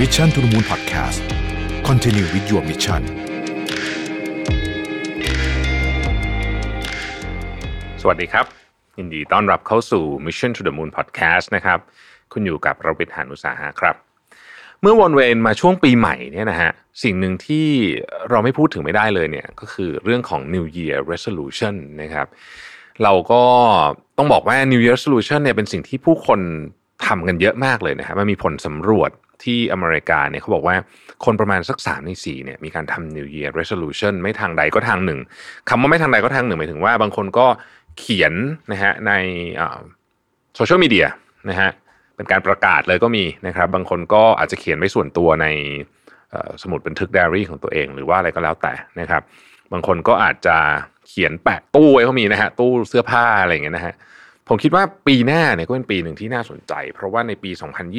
Mission to the Moon Podcast Continue with your mission สวัสดีครับยินดีต้อนรับเข้าสู่ Mission to the Moon Podcast นะครับ คุณอยู่กับเราปิดหานุสาหะครับ เมื่อวนเวนมาช่วงปีใหม่เนี่ยนะฮะสิ่งหนึ่งที่เราไม่พูดถึงไม่ได้เลยเนี่ยก็คือเรื่องของ New Year Resolution นะครับ เราก็ต้องบอกว่า New Year Resolution เนี่ยเป็นสิ่งที่ผู้คนทำกันเยอะมากเลยนะครับมันมีผลสำรวจ ที่อเมริกาเนี่ยเขาบอกว่าคนประมาณสักสามในสี่เนี่ยมีการทำ New Year Resolution ไม่ทางใดก็ทางหนึ่งคำว่าไม่ทางใดก็ทางหนึ่งหมายถึงว่า บางคนก็เขียนนะฮะในโซเชียลมีเดียนะฮะเป็นการประกาศเลยก็มีนะครับ บางคนก็อาจจะเขียนไว้ส่วนตัวในสมุดบันทึกไดอารี่ของตัวเองหรือว่าอะไรก็แล้วแต่นะครับ บางคนก็อาจจะเขียนแปะตู้ไว้เขามีนะฮะตู้เสื้อผ้าอะไรอย่างเงี้ยนะฮะ ผมคิดว่าปีหน้าเนี่ยก็เป็นปีหนึ่งที่น่าสนใจ เพราะว่าในปี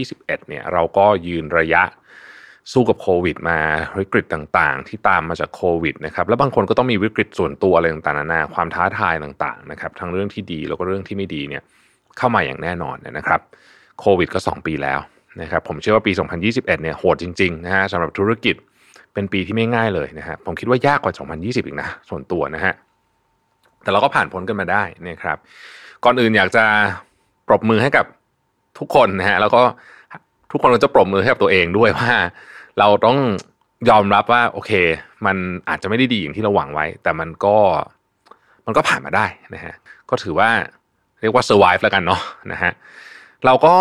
2021 เนี่ยเราก็ยืนระยะสู้กับโควิดมาวิกฤตต่างๆ ที่ตามมาจากโควิดนะครับแล้วบางคนก็ต้องมีวิกฤตส่วนตัวอะไรต่างๆนานาความท้าทายต่างๆนะครับทั้งเรื่องที่ดีแล้วก็เรื่องที่ไม่ดีเนี่ยเข้ามาอย่างแน่นอนนะครับโควิดก็ 2 ปีแล้วนะครับผมเชื่อว่าปี 2021 เนี่ยโหดจริงๆนะฮะสำหรับธุรกิจเป็นปีที่ไม่ง่ายเลยนะฮะผมคิดว่ายากกว่า 2020 อีกนะส่วนตัวนะฮะแต่เราก็ผ่านพ้นกันมาได้นะครับ ก่อนอื่นอยากจะปรบมือให้กับทุกคนนะฮะแล้วก็ทุกคนก็จะปรบมือให้กับตัวเองด้วยว่า เราต้องยอมรับว่า โอเค มันอาจจะไม่ได้ดีอย่างที่เราหวังไว้ แต่มันก็มันก็ผ่านมาได้นะฮะก็ถือว่าเรียกว่า survive แล้วกันเนาะนะฮะเราก็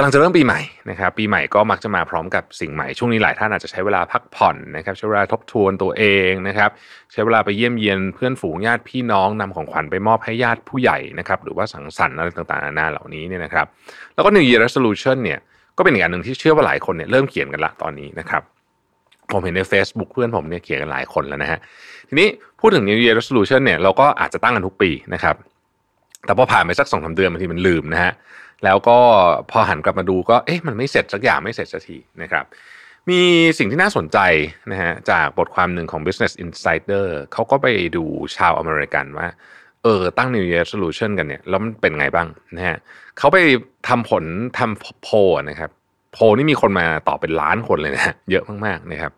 ำลังจะเริ่มปีใหม่นะครับปีใหม่ก็มักจะมาพร้อมกับสิ่งใหม่ช่วงนี้หลายท่านอาจจะใช้เวลาพักผ่อนนะครับใช้เวลาทบทวนตัวเองนะครับใช้เวลาไปเยี่ยมเยียนเพื่อนฝูงญาติพี่น้องนำของขวัญไปมอบให้ญาติผู้ใหญ่นะครับหรือว่าสังสรรค์อะไรต่างๆนานาเหล่านี้เนี่ยนะครับ แล้วก็ New Year Resolution เนี่ยก็เป็นอีกอย่างหนึ่งที่เชื่อว่าหลายคนเนี่ยเริ่มเขียนกันละตอนนี้นะครับผมเห็นใน Facebook เพื่อนผมเนี่ยเขียนกันหลายคนแล้วนะฮะทีนี้พูดถึง New Year Resolution เนี่ยเราก็อาจจะตั้งกันทุกปีนะครับแต่พอผ่านไปสักสองสาเดือนบางทีมันลืมนะฮะ แล้วก็พอหันกลับมาดูก็เอ๊ะมันไม่เสร็จสักอย่างไม่เสร็จสักทีนะครับ มีสิ่งที่น่าสนใจนะฮะจากบทความหนึ่งของ Business Insider เขาก็ไปดูชาวอเมริกันว่าเออตั้ง New Year Resolution กันเนี่ยแล้วมันเป็นไงบ้างนะฮะเขาไปทำผลทำโพนะครับโพนี่มีคนมาตอบเป็นล้านคนเลยนะเยอะมากๆนะครับ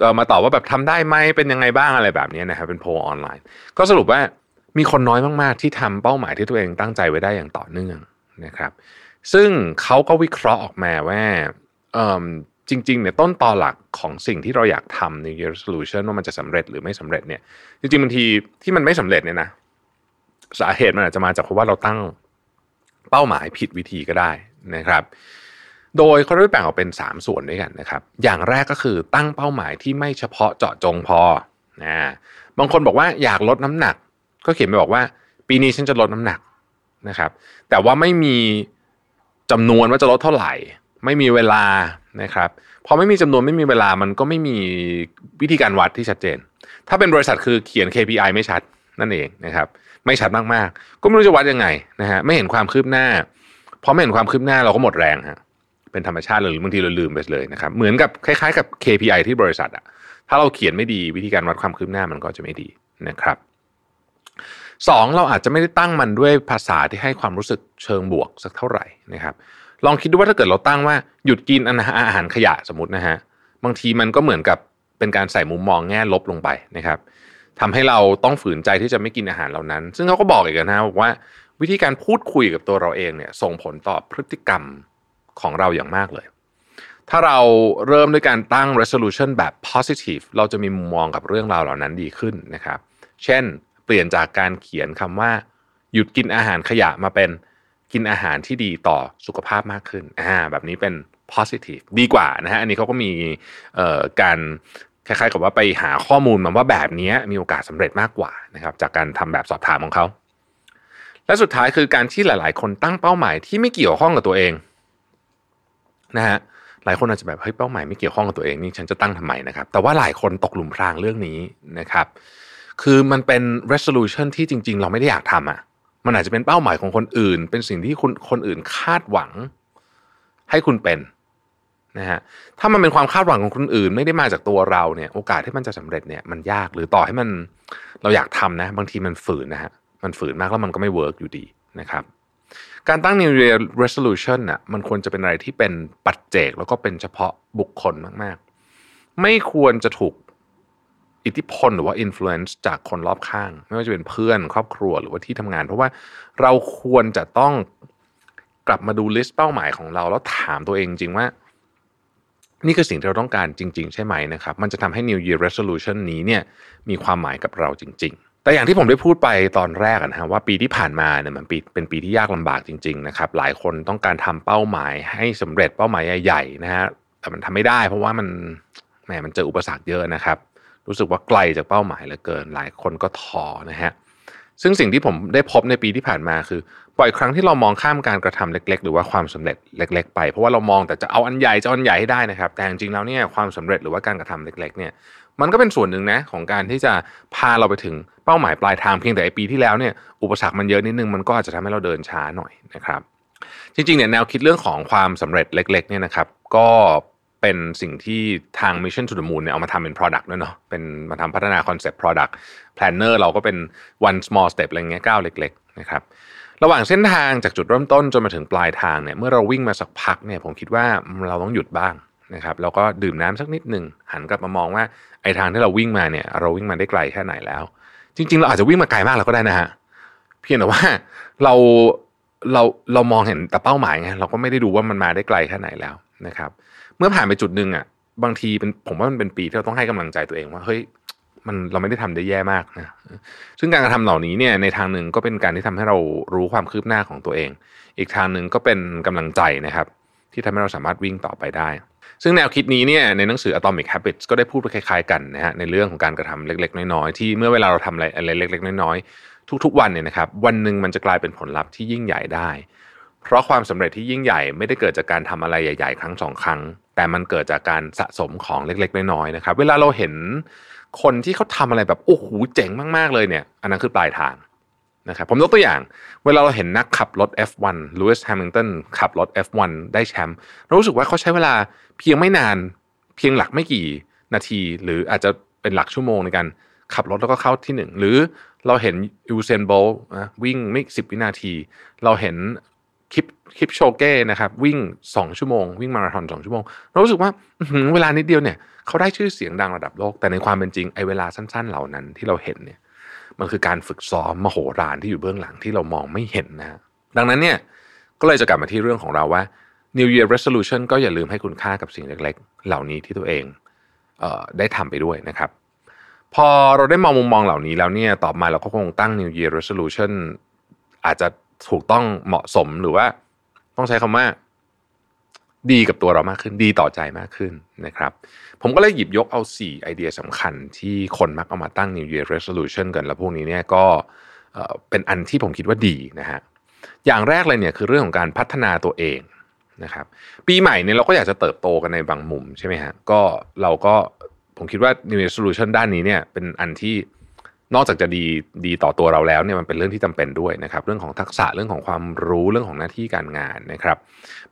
ก็มาตอบว่าแบบทำได้ไหมเป็นยังไงบ้างอะไรแบบนี้นะครับเป็นโพออนไลน์ ก็สรุปว่ามีคนน้อยมากๆ ที่ทำเป้าหมายที่ตัวเองตั้งใจไว้ได้อย่างต่อเนื่อง นะครับ ซึ่งเขาก็วิเคราะห์ออกมาว่าจริงๆเนี่ยต้นตอหลักของสิ่งที่เราอยากทำใน Year Resolution ว่ามันจะสำเร็จหรือไม่สำเร็จเนี่ย จริงๆบางทีที่มันไม่สำเร็จเนี่ยนะสาเหตุมันอาจจะมาจากเพราะว่าเราตั้งเป้าหมายผิดวิธีก็ได้นะครับ โดยเขาได้แบ่งออกเป็น 3 ส่วนด้วยกันนะครับ อย่างแรกก็คือตั้งเป้าหมายที่ไม่เฉพาะเจาะจงพอนะบางคนบอกว่าอยากลดน้ำหนัก ก็เขียนไปบอกว่า ปีนี้ฉันจะลดน้ำหนัก นะครับ แต่ว่าไม่มีจำนวนว่าจะลดเท่าไหร่ ไม่มีเวลานะครับพอไม่มีจำนวนไม่มีเวลามันก็ไม่มีวิธีการวัดที่ชัดเจน ถ้าเป็นบริษัทคือเขียน KPI ไม่ชัดนั่นเองนะครับ ไม่ชัดมากๆ ก็ไม่รู้จะวัดยังไงนะฮะไม่เห็นความคืบหน้าพอไม่เห็นความคืบหน้าเราก็หมดแรงฮะเป็นธรรมชาติเลยหรือบางทีเราลืมไปเลยนะครับ เหมือนกับคล้ายๆกับ KPI ที่บริษัทอะถ้าเราเขียนไม่ดีวิธีการวัดความคืบหน้ามันก็จะไม่ดีนะครับ สองเราอาจจะไม่ได้ตั้งมันด้วยภาษาที่ให้ความรู้สึกเชิงบวกสักเท่าไหร่นะครับลองคิดดูว่าถ้าเกิดเราตั้งว่าหยุดกินอาหารขยะสมมตินะฮะบางทีมันก็เหมือนกับเป็นการใส่มุมมองแง่ลบลงไปนะครับทำให้เราต้องฝืนใจที่จะไม่กินอาหารเหล่านั้น ซึ่งเขาก็บอกอีกนะบอกว่าวิธีการพูดคุยกับตัวเราเองเนี่ยส่งผลต่อพฤติกรรมของเราอย่างมากเลย ถ้าเราเริ่มด้วยการตั้ง resolution แบบ positive เราจะมีมุมมองกับเรื่องราวเหล่านั้นดีขึ้นนะครับ เช่น เปลี่ยนจากการเขียนคำว่า หยุดกินอาหารขยะมาเป็นกินอาหารที่ดีต่อสุขภาพมากขึ้นอ่าแบบนี้เป็น positive ดีกว่านะฮะอันนี้เขาก็มีการคล้ายๆกับว่าไปหาข้อมูลมาว่าแบบนี้มีโอกาสสำเร็จมากกว่านะครับจากการทำแบบสอบถามของเขาและสุดท้ายคือการที่หลาย ๆ คนตั้งเป้าหมายที่ไม่เกี่ยวข้องกับตัวเองนะฮะหลายคนอาจจะแบบเฮ้ยเป้าหมายไม่เกี่ยวข้องกับตัวเองนี่ฉันจะตั้งทำไมนะครับ แต่ว่าหลายคนตกหลุมพรางเรื่องนี้นะครับ คือมันเป็น resolution ที่จริง ๆ เราไม่ได้อยากทำอะ มันอาจจะเป็นเป้าหมายของคนอื่น เป็นสิ่งที่คุณคนอื่นคาดหวัง ให้คุณเป็นนะฮะ ถ้ามันเป็นความคาดหวังของคนอื่น ไม่ได้มาจากตัวเราเนี่ย โอกาสที่มันจะสำเร็จเนี่ยมันยากหรือต่อให้มันเราอยากทำนะ บางทีมันฝืนนะฮะ มันฝืนมากแล้วมันก็ไม่เวิร์กอยู่ดีนะครับการตั้ง New Year Resolution น่ะมันควรจะเป็นอะไรที่เป็นปัจเจก แล้วก็เป็นเฉพาะบุคคลมาก ๆ ไม่ควรจะถูก อิทธิพลหรือว่า influence จากคนรอบข้าง ไม่ว่าจะเป็นเพื่อนครอบครัวหรือว่าที่ทำงาน เพราะว่าเราควรจะต้องกลับมาดูลิสต์เป้าหมายของเรา แล้วถามตัวเองจริงว่า นี่คือสิ่งที่เราต้องการจริง ๆ ใช่ไหมนะครับ มันจะทำให้ New Year Resolution นี้เนี่ยมีความหมายกับเราจริง ๆ แต่อย่างที่ผมได้พูดไปตอนแรกนะฮะว่าปีที่ผ่านมาเนี่ยมันปีเป็นปีที่ยากลำบากจริง ๆ นะครับ หลายคนต้องการทำเป้าหมาย ให้สำเร็จเป้าหมายใหญ่ๆนะฮะแต่มันทำไม่ได้ เพราะว่ามันแหมมันเจออุปสรรคเยอะนะครับ รู้สึกว่าไกลจากเป้าหมายเหลือเกิน หลายคนก็ท้อนะฮะซึ่งสิ่งที่ผมได้พบในปีที่ผ่านมาคือบ่อยครั้งที่เรามองข้ามการกระทำเล็ก ๆ หรือว่าความสำเร็จเล็ก ๆ ไป เพราะว่าเรามองแต่จะเอาอันใหญ่จะเอาอันใหญ่ให้ได้นะครับ แต่จริงๆแล้วเนี่ยความสำเร็จหรือว่าการกระทำเล็ก ๆ เนี่ย มันก็เป็นส่วนหนึ่งนะของการที่จะพาเราไปถึงเป้าหมายปลายทางเพียงแต่ปีที่แล้วเนี่ยอุปสรรคมันเยอะนิดนึงมันก็อาจจะทำให้เราเดินช้าหน่อยนะครับ จริงๆเนี่ยแนวคิดเรื่องของความสำเร็จเล็ก ๆ เนี่ยนะครับ ก็ เป็นสิ่งที่ทาง Mission to the Moon เนี่ยเอามาทำเป็น product ด้วยเนาะเป็นมาทำพัฒนาคอนเซปต์ product planner เราก็เป็น one small step อะไรเงี้ยก้าวเล็กๆนะครับระหว่างเส้นทางจากจุดเริ่มต้นจนมาถึงปลายทางเนี่ยเมื่อเราวิ่งมาสักพักเนี่ยผมคิดว่าเราต้องหยุดบ้างนะครับแล้วก็ดื่มน้ำสักนิดหนึ่งหันกลับมามองว่าไอ้ทางที่เราวิ่งมาเนี่ยเราวิ่งมาได้ไกลแค่ไหนแล้ว จริง ๆ เราอาจจะวิ่งมาไกลมากเราก็ได้นะฮะเพียงแต่ว่าเราเราเรามองเห็นแต่เป้าหมายไงเราก็ไม่ได้ดูว่ามันมาได้ไกลแค่ไหนแล้วนะครับ เมื่อผ่านไปจุดหนึ่งอะ บางทีเป็นผมว่ามันเป็นปีที่เราต้องให้กำลังใจตัวเองว่าเฮ้ยมันเราไม่ได้ทำได้แย่มากนะซึ่งการกระทำเหล่านี้เนี่ยในทางหนึ่งก็เป็นการที่ทำให้เรารู้ความคืบหน้าของตัวเอง อีกทางหนึ่งก็เป็นกำลังใจนะครับ ที่ทำให้เราสามารถวิ่งต่อไปได้ ซึ่งแนวคิดนี้เนี่ยในหนังสือ Atomic Habits ก็ได้พูดไปคล้ายๆกันนะฮะในเรื่องของการกระทำเล็ก ๆ น้อยๆที่เมื่อเวลาเราทำอะไรอะไรเล็ก ๆ น้อยๆทุก ๆ วันเนี่ยนะครับ วันหนึ่งมันจะกลายเป็นผลลัพธ์ที่ยิ่งใหญ่ได้ เพราะความสำเร็จที่ยิ่งใหญ่ไม่ได้เกิดจากการทำอะไรใหญ่ ๆ ครั้งสองครั้ง แต่มันเกิดจากการสะสมของเล็ก ๆ น้อยๆนะครับ เวลาเราเห็นคนที่เขาทำอะไรแบบโอ้โหเจ๋งมากๆเลยเนี่ย อันนั้นคือปลายทางนะครับผมยกตัวอย่าง เวลาเราเห็นนักขับรถ F1 ลูอิสแฮมิลตันขับรถ F1 ได้แชมป์เรารู้สึกว่าเขาใช้เวลาเพียงไม่นาน เพียงหลักไม่กี่นาที หรืออาจจะเป็นหลักชั่วโมงในการขับรถแล้วก็เข้าที่หนึ่งหรือเราเห็นยูเซนโบลต์วิ่งไม่สิบวินาที เราเห็น คลิปคลิปโชเก้นะครับวิ่งสองชั่วโมง วิ่งมาราธอนสองชั่วโมงเรารู้สึกว่าเวลานิดเดียวเนี่ยเขาได้ชื่อเสียงดังระดับโลก แต่ในความเป็นจริงไอ้เวลาสั้น ๆ เหล่านั้นที่เราเห็นเนี่ยมันคือการฝึกซ้อมมโหฬารที่อยู่เบื้องหลังที่เรามองไม่เห็นนะดังนั้นเนี่ยก็เลยจะกลับมาที่เรื่องของเราว่า New Year Resolution ก็อย่าลืมให้คุณค่ากับสิ่งเล็กๆ เหล่านี้ที่ตัวเองเออได้ทำไปด้วยนะครับ พอเราได้มองมุมมองเหล่านี้แล้วเนี่ยต่อมาเราก็คงตั้ง New Year Resolution อาจจะ ถูกต้องเหมาะสมหรือว่าต้องใช้คำว่า ดีกับตัวเรามากขึ้นดีต่อใจมากขึ้นนะครับ ผมก็เลยหยิบยกเอา 4 ไอเดียสำคัญที่คนมักเอามาตั้ง New Year Resolution กัน แล้วพวกนี้เนี่ยก็เป็นอันที่ผมคิดว่าดีนะฮะอย่างแรกเลยเนี่ยคือเรื่องของการพัฒนาตัวเองนะครับปีใหม่เนี่ยเราก็อยากจะเติบโตกันในบางมุมใช่ไหมฮะก็เราก็ผมคิดว่า New Year Resolution ด้านนี้เนี่ยเป็นอันที่ นอกจากจะดีดีต่อตัวเราแล้วเนี่ยมันเป็นเรื่องที่จำเป็นด้วยนะครับ เรื่องของทักษะเรื่องของความรู้เรื่องของหน้าที่การงานนะครับ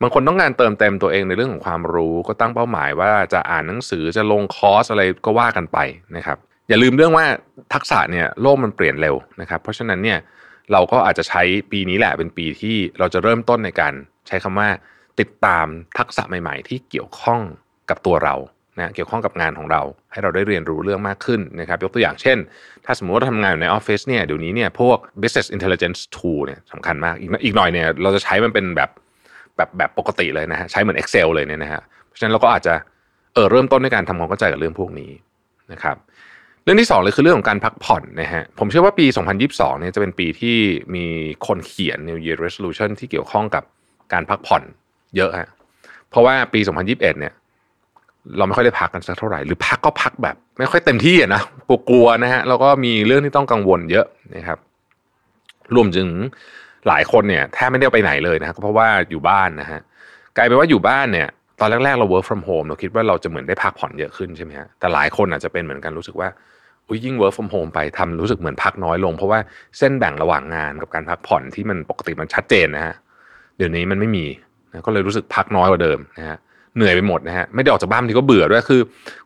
บางคนต้องการเติมเต็มตัวเองในเรื่องของความรู้ก็ตั้งเป้าหมายว่าจะอ่านหนังสือจะลงคอร์สอะไรก็ว่ากันไปนะครับ อย่าลืมเรื่องว่าทักษะเนี่ยโลกมันเปลี่ยนเร็วนะครับ เพราะฉะนั้นเนี่ยเราก็อาจจะใช้ปีนี้แหละเป็นปีที่เราจะเริ่มต้นในการใช้คำว่าติดตามทักษะใหม่ ๆ ที่เกี่ยวข้องกับตัวเรา นะเกี่ยวข้องกับงานของเรา ให้เราได้เรียนรู้เรื่องมากขึ้นนะครับ ยกตัวอย่างเช่น ถ้าสมมติว่าทำงานอยู่ในออฟฟิศเนี่ยเดี๋ยวนี้เนี่ยพวก business intelligence tool เนี่ยสำคัญมากอีกอีกหน่อยเนี่ยเราจะใช้มันเป็นแบบแบบแบบปกติเลยนะฮะใช้เหมือน Excel เลยเนี่ยนะฮะเพราะฉะนั้นเราก็อาจจะเออเริ่มต้นในการทำความเข้าใจกับเรื่องพวกนี้นะครับเรื่องที่2เลยคือเรื่องของการพักผ่อนนะฮะผมเชื่อว่าปี 2022เนี่ยจะเป็นปีที่มีคนเขียน New Year Resolution ที่เกี่ยวข้องกับการพักผ่อนเยอะฮะเพราะว่าปี 2021เนี่ย เราไม่ค่อยได้พักกันสักเท่าไหร่หรือพักก็พักแบบ ไม่ค่อยเต็มที่อะนะกลัวๆนะฮะแล้วก็มีเรื่องที่ต้องกังวลเยอะนะครับ รวมถึงหลายคนเนี่ยแทบไม่ได้ไปไหนเลยนะเพราะว่าอยู่บ้านนะฮะกลายเป็นว่าอยู่บ้านเนี่ย ตอนแรกๆเรา work from home เราคิดว่าเราจะเหมือนได้พักผ่อนเยอะขึ้นใช่ไหมฮะแต่หลายคนอาจจะเป็นเหมือนกันรู้สึกว่าอุ้ยยิ่ง work from home ไปทำรู้สึกเหมือนพักน้อยลง เพราะว่าเส้นแบ่งระหว่างงานกับการพักผ่อนที่มันปกติมันชัดเจนนะฮะเดี๋ยวนี้มันไม่มีนะก็เลยรู้สึกพักน้อยกว่าเดิมนะฮะ เหนื่อยไปหมดนะฮะไม่ได้ออกจากบ้านทีก็เบื่อด้วยคือ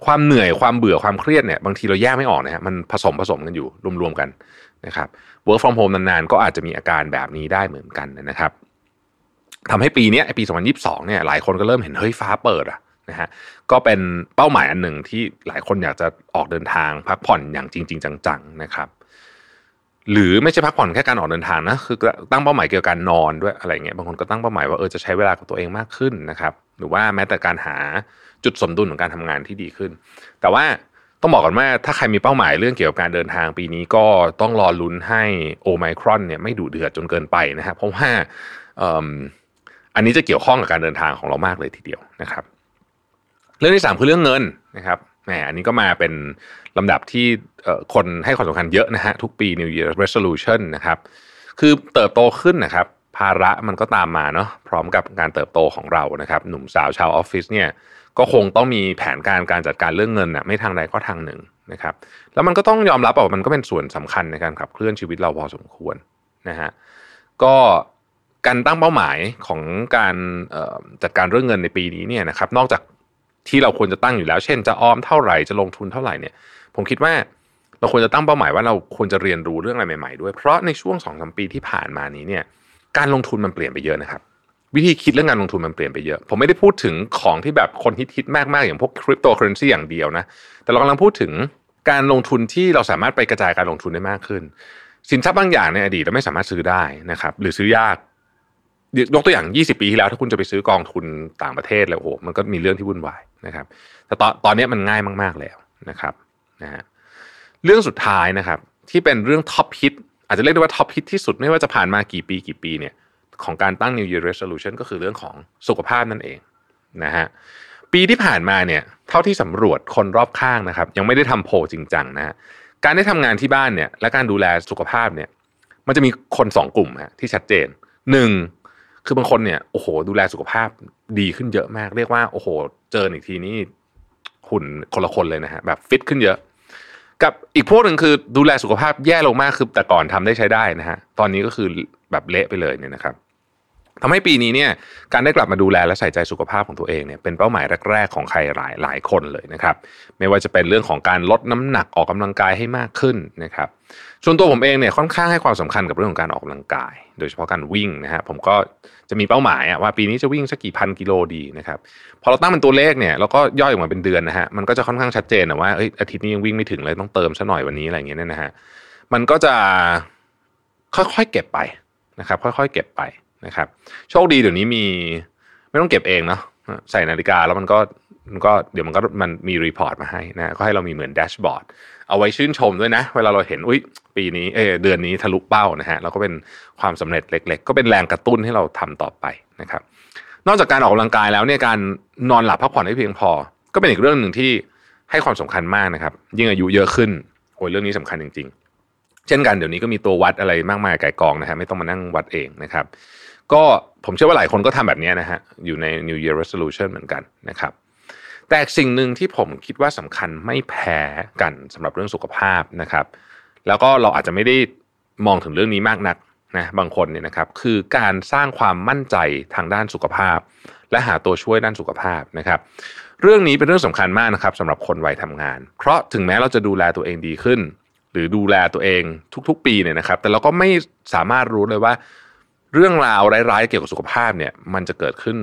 ความเหนื่อยความเบื่อความเครียดเนี่ยบางทีเราแยกไม่ออกนะฮะมันผสมผสมกันอยู่รวมๆกันนะครับ work from home นานๆ ก็อาจจะมีอาการแบบนี้ได้เหมือนกันนะครับทำให้ปีนี้ปี 2022 เนี่ยหลายคนก็เริ่มเห็นเฮ้ยฟ้าเปิดอะนะฮะก็เป็นเป้าหมายอันหนึ่งที่หลายคนอยากจะออกเดินทางพักผ่อนอย่างจริง ๆ จังๆนะครับ หรือไม่ใช่พักผ่อนแค่การออกเดินทางนะคือตั้งเป้าหมายเกี่ยวกับการนอนด้วยอะไรเงี้ยบางคนก็ตั้งเป้าหมายว่าเออจะใช้เวลากับตัวเองมากขึ้นนะครับ หรือว่าแม้แต่การหาจุดสมดุลของการทำงานที่ดีขึ้น แต่ว่าต้องบอกก่อนว่าถ้าใครมีเป้าหมายเรื่องเกี่ยวกับการเดินทางปีนี้ก็ต้องรอลุ้นให้โอไมครอนเนี่ยไม่ดุเดือดจนเกินไปนะครับเพราะว่าอันนี้จะเกี่ยวข้องกับการเดินทางของเรามากเลยทีเดียวนะครับ เรื่องที่สามคือเรื่องเงินนะครับแหมอันนี้ก็มาเป็น ลำดับที่คนให้ความสำคัญเยอะนะฮะทุกปี New Year Resolution นะครับคือเติบโตขึ้นนะครับ ภาระมันก็ตามมาเนาะพร้อมกับการเติบโตของเรานะครับ หนุ่มสาวชาวออฟฟิศเนี่ยก็คงต้องมีแผนการการจัดการเรื่องเงินนะไม่ทางใดก็ทางหนึ่งนะครับ แล้วมันก็ต้องยอมรับว่ามันก็เป็นส่วนสำคัญในการขับเคลื่อนชีวิตเราพอสมควรนะฮะก็การตั้งเป้าหมายของการจัดการเรื่องเงินในปีนี้เนี่ยนะครับ นอกจากที่เราควรจะตั้งอยู่แล้ว เช่นจะออมเท่าไหร่จะลงทุนเท่าไหร่เนี่ย ผมคิดว่าเราควรจะตั้งเป้าหมายว่าเราควรจะเรียนรู้เรื่องอะไรใหม่ๆด้วย เพราะในช่วงสองสมปีที่ผ่านมานี้เนี่ยการลงทุนมันเปลี่ยนไปเยอะนะครับ วิธีคิดเรื่องการลงทุนมันเปลี่ยนไปเยอะ ผมไม่ได้พูดถึงของที่แบบคนฮิตๆมากๆอย่างพวกคริปโตเคอเรนซีอย่างเดียวนะแต่เรากำลังพูดถึงการลงทุนที่เราสามารถไปกระจายการลงทุนได้มากขึ้น สินทรัพย์บางอย่างในอดีตเราไม่สามารถซื้อได้นะครับ หรือซื้อยากยกตัวอย่าง 20 ปีที่แล้วถ้าคุณจะไปซื้อกองทุนต่างประเทศแล้วโอ้โหมันก็มีเรื่องที่วุ่นวายนะครับ แต่ตอนตอนนี้มันง่ายมาก ๆแล้วนะครับ นะฮะเรื่องสุดท้ายนะครับ ที่เป็นเรื่อง top hitอาจจะเรียกได้ว่าท็อปฮิตที่สุดไม่ว่าจะผ่านมากี่ปีกี่ปีเนี่ยของการตั้ง New Year Resolution ก็คือเรื่องของสุขภาพนั่นเองนะฮะปีที่ผ่านมาเนี่ยเท่าที่สำรวจคนรอบข้างนะครับ ยังไม่ได้ทำโพจริงจังนะการได้ทำงานที่บ้านเนี่ยและการดูแลสุขภาพเนี่ยมันจะมีคนสองกลุ่มฮะที่ชัดเจนหนึ่งคือบางคนเนี่ยโอ้โหดูแลสุขภาพดีขึ้นเยอะมาก เรียกว่าโอ้โห เจออีกทีนี้ หุ่นคนละคนเลยนะฮะแบบฟิตขึ้นเยอะ กับอีกพวกหนึ่งคือดูแลสุขภาพแย่ลงมากคือแต่ก่อนทำได้ใช้ได้นะฮะตอนนี้ก็คือแบบเละไปเลยเนี่ยนะครับ ทำให้ปีนี้เนี่ยการได้กลับมาดูแลและใส่ใจสุขภาพของตัวเองเนี่ยเป็นเป้าหมายแรก ๆ ของใครหลายหลายคนเลยนะครับไม่ว่าจะเป็นเรื่องของการลดน้ำหนักออกกำลังกายให้มากขึ้นนะครับส่วนตัวผมเองเนี่ยค่อนข้างให้ความสำคัญกับเรื่องของการออกกำลังกาย โดยเฉพาะการวิ่งนะฮะผมก็จะมีเป้าหมายว่าปีนี้จะวิ่งสักกี่พันกิโลดีนะครับพอเราตั้งเป็นตัวเลขเนี่ยเราก็ย่อยออกมาเป็นเดือนนะฮะมันก็จะค่อนข้างชัดเจนนะว่าเอ้ยอาทิตย์นี้ยังวิ่งไม่ถึงเลยต้องเติมซะหน่อยวันนี้อะไรเงี้ยนะฮะมันก็จะค่อยๆเก็บไปนะครับค่อยๆเก็บไป นะครับโชคดีเดี๋ยวนี้มีไม่ต้องเก็บเองเนาะใส่นาฬิกาแล้วมันก็มันก็เดี๋ยวมันก็มันมี report มาให้นะก็ให้เรามีเหมือน dashboard เอาไว้ชื่นชมด้วยนะ เวลาเราเห็นอุ้ยปีนี้เออเดือนนี้ทะลุเป้านะฮะเราก็เป็นความสำเร็จเล็ก ๆ ก็เป็นแรงกระตุ้นให้เราทำต่อไปนะครับ นอกจากการออกกำลังกายแล้วเนี่ยการนอนหลับพักผ่อนให้เพียงพอ ก็เป็นอีกเรื่องหนึ่งที่ให้ความสำคัญมากนะครับ ยิ่งอายุเยอะขึ้นโอ้ยเรื่องนี้สำคัญจริง ๆ เช่นกันเดี๋ยวนี้ก็มีตัววัดอะไรมากมายไก่กองนะฮะไม่ต้องมานั่งวัดเองนะครับ ก็ผมเชื่อว่าหลายคนก็ทำแบบนี้นะฮะอยู่ใน New Year Resolution เหมือนกันนะครับ แต่สิ่งหนึ่งที่ผมคิดว่าสำคัญไม่แพ้กันสำหรับเรื่องสุขภาพนะครับ แล้วก็เราอาจจะไม่ได้มองถึงเรื่องนี้มากนักนะบางคนเนี่ยนะครับคือการสร้างความมั่นใจทางด้านสุขภาพ และหาตัวช่วยด้านสุขภาพนะครับ เรื่องนี้เป็นเรื่องสำคัญมากนะครับสำหรับคนวัยทำงาน เพราะถึงแม้เราจะดูแลตัวเองดีขึ้น หรือดูแลตัวเองทุกๆ ปีเนี่ยนะครับ แต่เราก็ไม่สามารถรู้เลยว่า เรื่องราวร้ายๆเกี่ยวกับสุขภาพเนี่ย มันจะเกิดขึ้น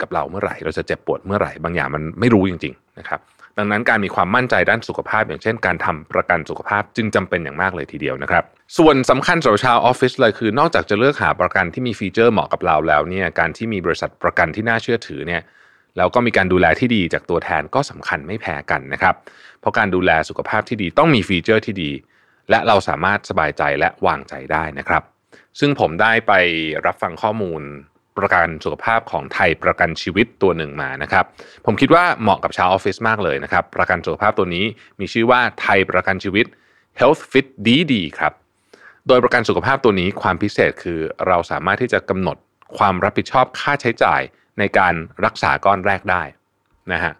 กับเราเมื่อไหร่ เราจะเจ็บปวดเมื่อไหร่ บางอย่างมันไม่รู้จริง ๆ นะครับ ดังนั้นการมีความมั่นใจด้านสุขภาพ อย่างเช่น การทำประกันสุขภาพจึงจำเป็นอย่างมากเลยทีเดียวนะครับ ส่วนสำคัญสำหรับชาวออฟฟิศเลยคือนอกจากจะเลือกหาประกันที่มีฟีเจอร์เหมาะกับเราแล้วเนี่ย การที่มีบริษัทประกันที่น่าเชื่อถือเนี่ยแล้วก็มีการดูแลที่ดีจากตัวแทนก็สำคัญไม่แพ้กันนะครับ เพราะการดูแลสุขภาพที่ดีต้องมีฟีเจอร์ที่ดี และเราสามารถสบายใจและวางใจได้นะครับ ซึ่งผมได้ไปรับฟังข้อมูลประกันสุขภาพของไทยประกันชีวิตตัวหนึ่งมานะครับ ผมคิดว่าเหมาะกับชาวออฟฟิศมากเลยนะครับ ประกันสุขภาพตัวนี้มีชื่อว่าไทยประกันชีวิต Health Fit DD ครับ โดยประกันสุขภาพตัวนี้ความพิเศษคือเราสามารถที่จะกำหนดความรับผิดชอบค่าใช้จ่ายในการรักษาก้อนแรกได้นะฮะ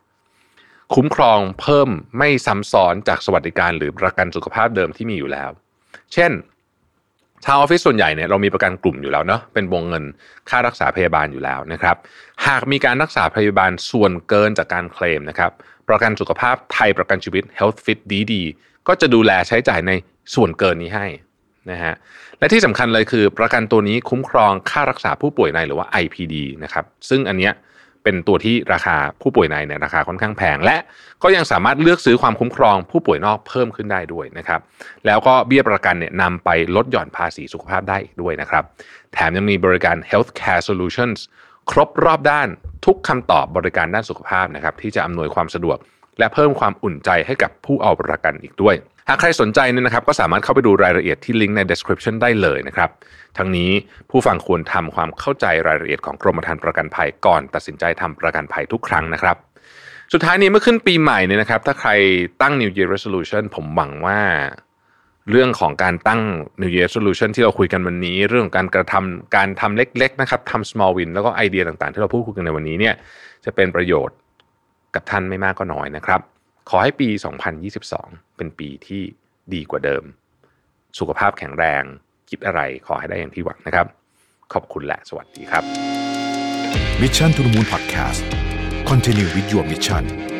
คุ้มครองเพิ่มไม่ซ้ำซ้อนจากสวัสดิการหรือประกันสุขภาพเดิมที่มีอยู่แล้ว เช่น ชาวออฟฟิศส่วนใหญ่เนี่ยเรามีประกันกลุ่มอยู่แล้วเนาะเป็นวงเงินค่ารักษาพยาบาลอยู่แล้วนะครับ หากมีการรักษาพยาบาลส่วนเกินจากการเคลมนะครับ ประกันสุขภาพไทยประกันชีวิต Health Fit DD ก็จะดูแลใช้จ่ายในส่วนเกินนี้ให้นะฮะและที่สำคัญเลยคือประกันตัวนี้คุ้มครองค่ารักษาผู้ป่วยในหรือว่า IPD นะครับซึ่งอันเนี้ย เป็นตัวที่ราคาผู้ป่วยในเนี่ยราคาค่อนข้างแพง และก็ยังสามารถเลือกซื้อความคุ้มครองผู้ป่วยนอกเพิ่มขึ้นได้ด้วยนะครับ แล้วก็เบี้ยประกันเนี่ยนำไปลดหย่อนภาษีสุขภาพได้อีกด้วยนะครับ แถมยังมีบริการ healthcare solutions ครบรอบด้านทุกคำตอบบริการด้านสุขภาพนะครับที่จะอำนวยความสะดวก และเพิ่มความอุ่นใจให้กับผู้เอาประกันอีกด้วยากใครสนใจเนี่ยนะครับก็สามารถเข้าไปดูรายละเอียดที่ลิงก์ใน description ได้เลยนะครับ ทั้งนี้ผู้ฟังควรทำความเข้าใจรายละเอียดของกรมธรรม์ประกันภัยก่อนตัดสินใจทำประกันภัยทุกครั้งนะครับ สุดท้ายนี้เมื่อขึ้นปีใหม่เนี่ยนะครับ ถ้าใครตั้ง New Year Resolution ผมหวังว่าเรื่องของการตั้ง New Year Resolution ที่เราคุยกันวันนี้ เรื่องของการกระทำการทำเล็กๆนะครับทำ small win แล้วก็ไอเดียต่างๆ ที่เราพูดคุยกันในวันนี้เนี่ยจะเป็นประโยชน์กับท่านไม่มากก็น้อยนะครับ ขอให้ปี 2022 เป็นปีที่ดีกว่าเดิม สุขภาพแข็งแรงคิดอะไรขอให้ได้อย่างที่หวังนะครับ ขอบคุณและสวัสดีครับ Mission to the Moon Podcast Continue with your mission